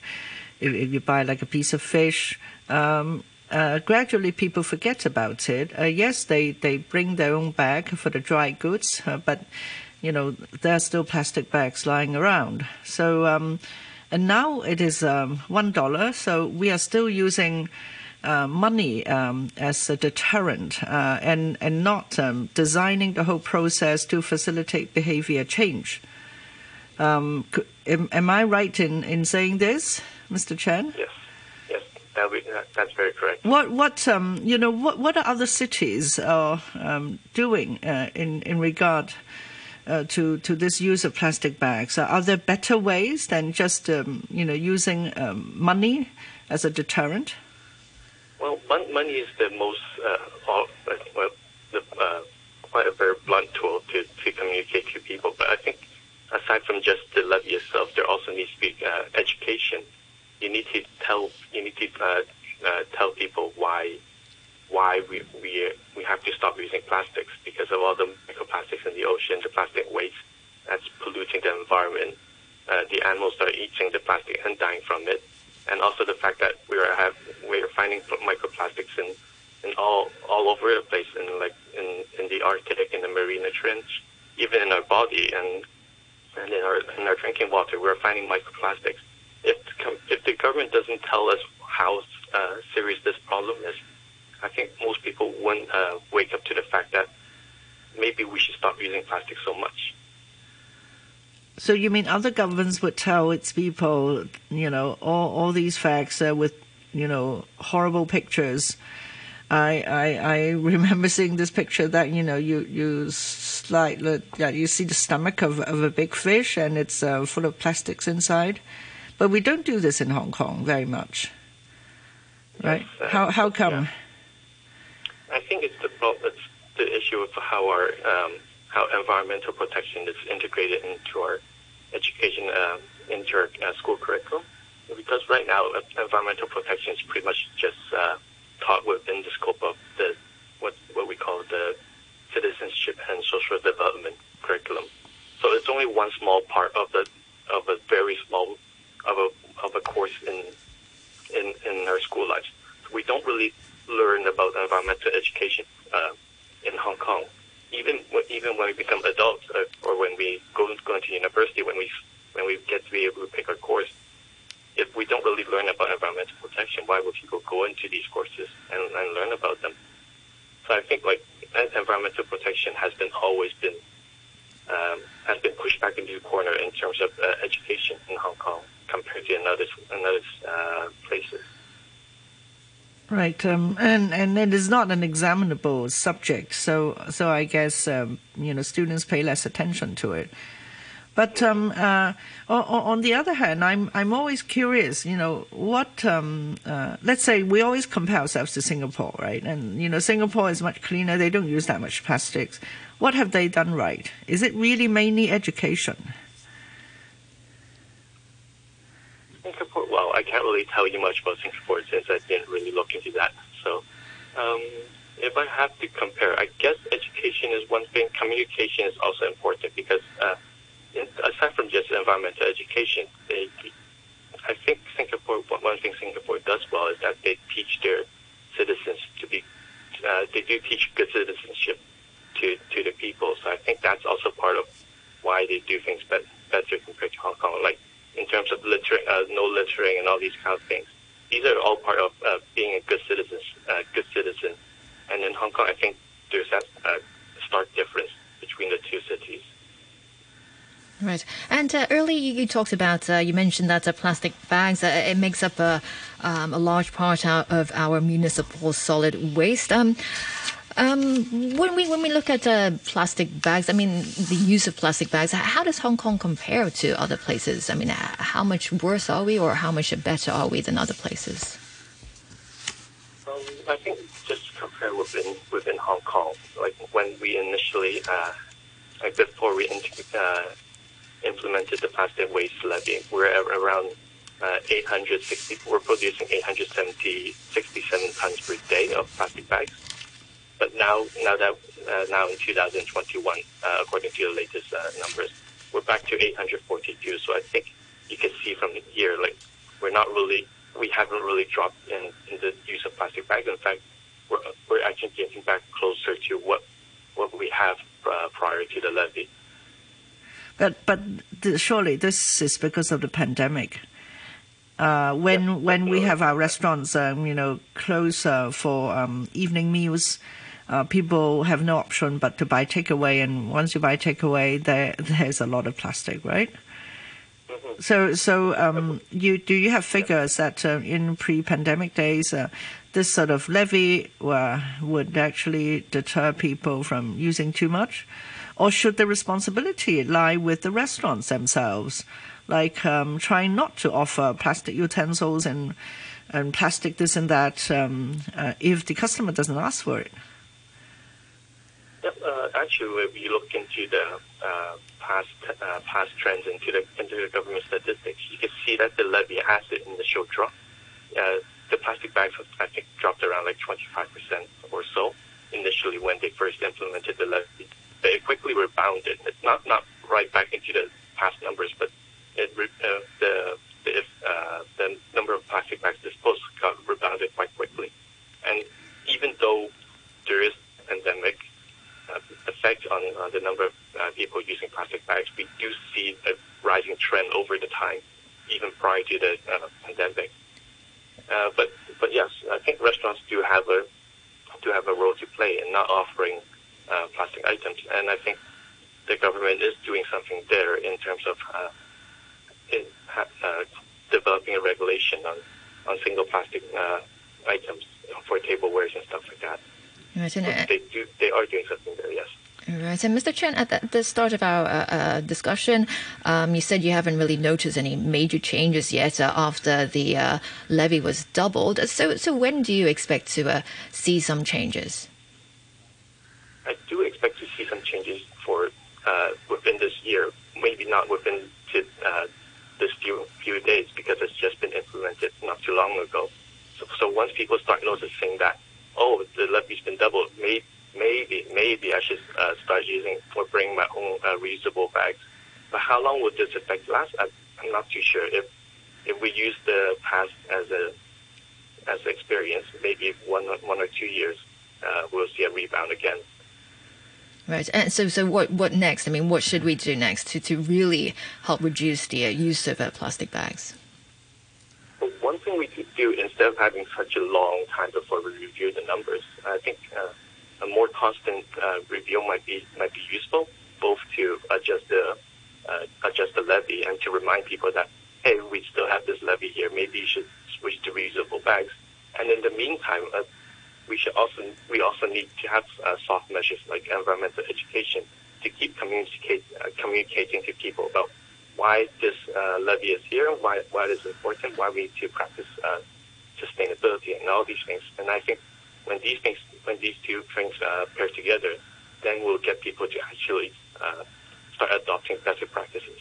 If, if you buy like a piece of fish, um, uh, gradually people forget about it. Uh, yes, they, they bring their own bag for the dry goods, uh, but you know there are still plastic bags lying around. So um, and now it is um, one dollar. So we are still using. Uh, money um, as a deterrent uh, and and not um, designing the whole process to facilitate behavior change. Um, am, am I right in, in saying this, Mr. Chen? Yes, yes, that we, that, that's very correct. What what um you know what what are other cities are um, doing uh, in in regard uh, to to this use of plastic bags? Uh, are there better ways than just um, you know using um, money as a deterrent? Well, mon- money is the most, uh, all, uh, well, the, uh, quite a very blunt tool to, to communicate to people. But I think aside from just the levy itself, there also needs to be uh, education. You need to tell, you need to uh, uh, tell people why why we, we we have to stop using plastics because of all the microplastics in the ocean, the plastic waste that's polluting the environment. Uh, the animals are eating the plastic and dying from it, and also the fact that we are have we are finding microplastics in in all all over the place, in like in in the Arctic, in the Mariana Trench, even in our body, and and in our in our drinking water, we're finding microplastics. If the if the government doesn't tell us how uh, serious this problem is, I think most people wouldn't uh, wake up to the fact that maybe we should stop using plastic so much. So you mean other governments would tell its people, you know, all, all these facts uh, with, you know, horrible pictures. I, I I remember seeing this picture that you know you you slide yeah, you see the stomach of of a big fish and it's uh, full of plastics inside, but we don't do this in Hong Kong very much, right? Yes, uh, how how come? yeah. I think it's the it's the issue of how our um, how environmental protection is integrated into our education uh, into our uh, school curriculum. Because right now, uh, environmental protection is pretty much just uh, taught within the scope of the what what we call the citizenship and social development curriculum. So it's only one small part of the of a very small of a of a course in in in our school lives. We don't really learn about environmental education uh, in Hong Kong. Even when- even when we become adults, uh, or when we go go into university, when we when we get to be able to pick our course, if we don't really learn about environmental protection, why would people go into these courses and, and learn about them? So I think like en- environmental protection has been always been um, has been pushed back into the corner in terms of uh, education in Hong Kong compared to another another uh, places. Um, and and it is not an examinable subject, so so I guess um, you know students pay less attention to it. But um, uh, on, on the other hand, I'm I'm always curious. You know what? Um, uh, let's say we always compare ourselves to Singapore, right? And you know Singapore is much cleaner. They don't use that much plastics. What have they done right? Is it really mainly education? Singapore, well, I can't really tell you much about Singapore since I didn't really look into that. So, um, if I have to compare, I guess education is one thing. Communication is also important because, uh, aside from just environmental education, they, I think Singapore, one thing Singapore does well is that they teach their citizens to be, uh, they do teach good citizenship to, to the people. So I think that's also part of why they do things bet better compared to Hong Kong. Like in terms of littering, uh, no littering, and all these kind of things. These are all part of uh, being a good citizen. Uh, good citizen. And in Hong Kong, I think there's that uh, stark difference between the two cities. Right. And uh, earlier you, talked about, uh, you mentioned that uh, plastic bags, uh, it makes up a, um, a large part of our municipal solid waste. Um, um, when we when we look at uh, plastic bags, I mean the use of plastic bags. How does Hong Kong compare to other places? I mean, how much worse are we, or how much better are we than other places? Um, I think just compare within within Hong Kong, like when we initially, uh, like before we uh, implemented the plastic waste levy, we're at around uh, 860. We're producing 870, 67 tons per day of plastic bags. But now, now that uh, now in 2021, uh, according to the latest uh, numbers, we're back to 842. So I think you can see from the here, like we're not really, we haven't really dropped in, in the use of plastic bags. In fact, we're we're actually getting back closer to what what we have uh, prior to the levy. But but surely this is because of the pandemic. Uh, when when we have our restaurants, um, you know, close uh, for um, evening meals, uh, people have no option but to buy takeaway, and once you buy takeaway, there there's a lot of plastic, right? So so um, you do you have figures that uh, in pre-pandemic days, uh, this sort of levy uh, would actually deter people from using too much, or should the responsibility lie with the restaurants themselves? like um, trying not to offer plastic utensils and and plastic this and that um, uh, if the customer doesn't ask for it. Uh, actually, if you look into the uh, past uh, past trends into the into the government statistics, you can see that the levy has an initial drop. Uh, the plastic bags, I think, dropped around like 25% or so initially when they first implemented the levy. But it quickly rebounded. It's not not right back into the past numbers, but it re- uh, the the, uh, the number of plastic bags disposed got rebounded quite quickly. And even though there is a pandemic uh, effect on uh, the number of uh, people using plastic bags, we do see a rising trend over the time, even prior to the uh, pandemic. Uh, but but yes, I think restaurants do have a do have a role to play in not offering uh, plastic items, and I think the government is doing something there in terms of uh, in, uh, developing a regulation on, on single plastic uh, items for tablewares and stuff like that. Right, and, So uh, they do they are doing something there. Yes. Mr. Chen, at the, the start of our uh, uh, discussion, um, you said you haven't really noticed any major changes yet uh, after the uh, levy was doubled. So, so when do you expect to uh, see some changes? I do expect to see some changes for uh, within this year. Maybe not within to, uh, this few few days because it's just been implemented not too long ago. So, so once people start noticing that, oh, the levy's been doubled, may, maybe maybe I should uh, start using or bring my own uh, reusable bags. But how long would this effect last? I, I'm not too sure. If if we use the past as a as experience, maybe one or- one or two years, uh, we'll see a rebound again. Right. And so, so what, what next? I mean, what should we do next to, to really help reduce the uh, use of uh, plastic bags? One thing we could do instead of having such a long time before we review the numbers, I think uh, a more constant uh, review might be might be useful, both to adjust the uh, adjust the levy and to remind people that hey, we still have this levy here. Maybe you should switch to reusable bags. And in the meantime, uh, we should also we also need to have uh, soft measures like environmental education to keep communicate uh, communicating to people about why this uh, levy is here, why why it is important, why we need to practice uh, sustainability and all these things. And I think when these things when these two things uh, pair together, then we'll get people to actually uh, start adopting better practices.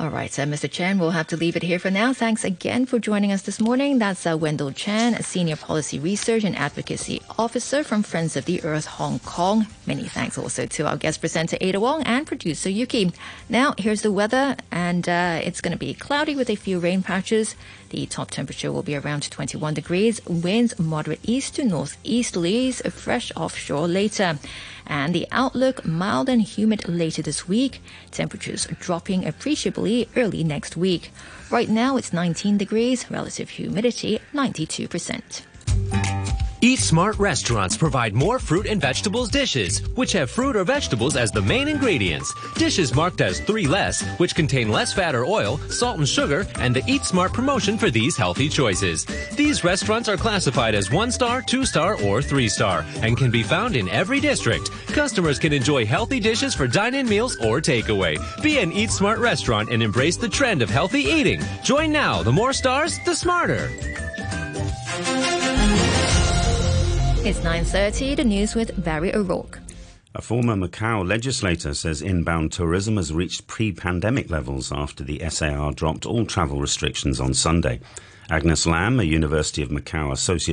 All right, so Mr. Chen, we'll have to leave it here for now. Thanks again for joining us this morning. That's uh, Wendell Chan, a Senior Policy Research and Advocacy Officer from Friends of the Earth Hong Kong. Many thanks also to our guest presenter Ada Wong and producer Yuki. Now, here's the weather, and uh, it's going to be cloudy with a few rain patches. The top temperature will be around 21 degrees. Winds moderate east to northeasterlies, fresh offshore later. And the outlook mild and humid later this week. Temperatures dropping appreciably early next week. Right now it's 19 degrees, relative humidity 92%. Eat Smart restaurants provide more fruit and vegetables dishes, which have fruit or vegetables as the main ingredients. Dishes marked as three less, which contain less fat or oil, salt and sugar, and the Eat Smart promotion for these healthy choices. These restaurants are classified as one star, two star, or three star, and can be found in every district. Customers can enjoy healthy dishes for dine-in meals or takeaway. Be an Eat Smart restaurant and embrace the trend of healthy eating. Join now. The more stars, the smarter. It's 9.30, the news with Barry O'Rourke. A former Macau legislator says inbound tourism has reached pre pandemic levels after the SAR dropped all travel restrictions on Sunday. Agnes Lam, a University of Macau associate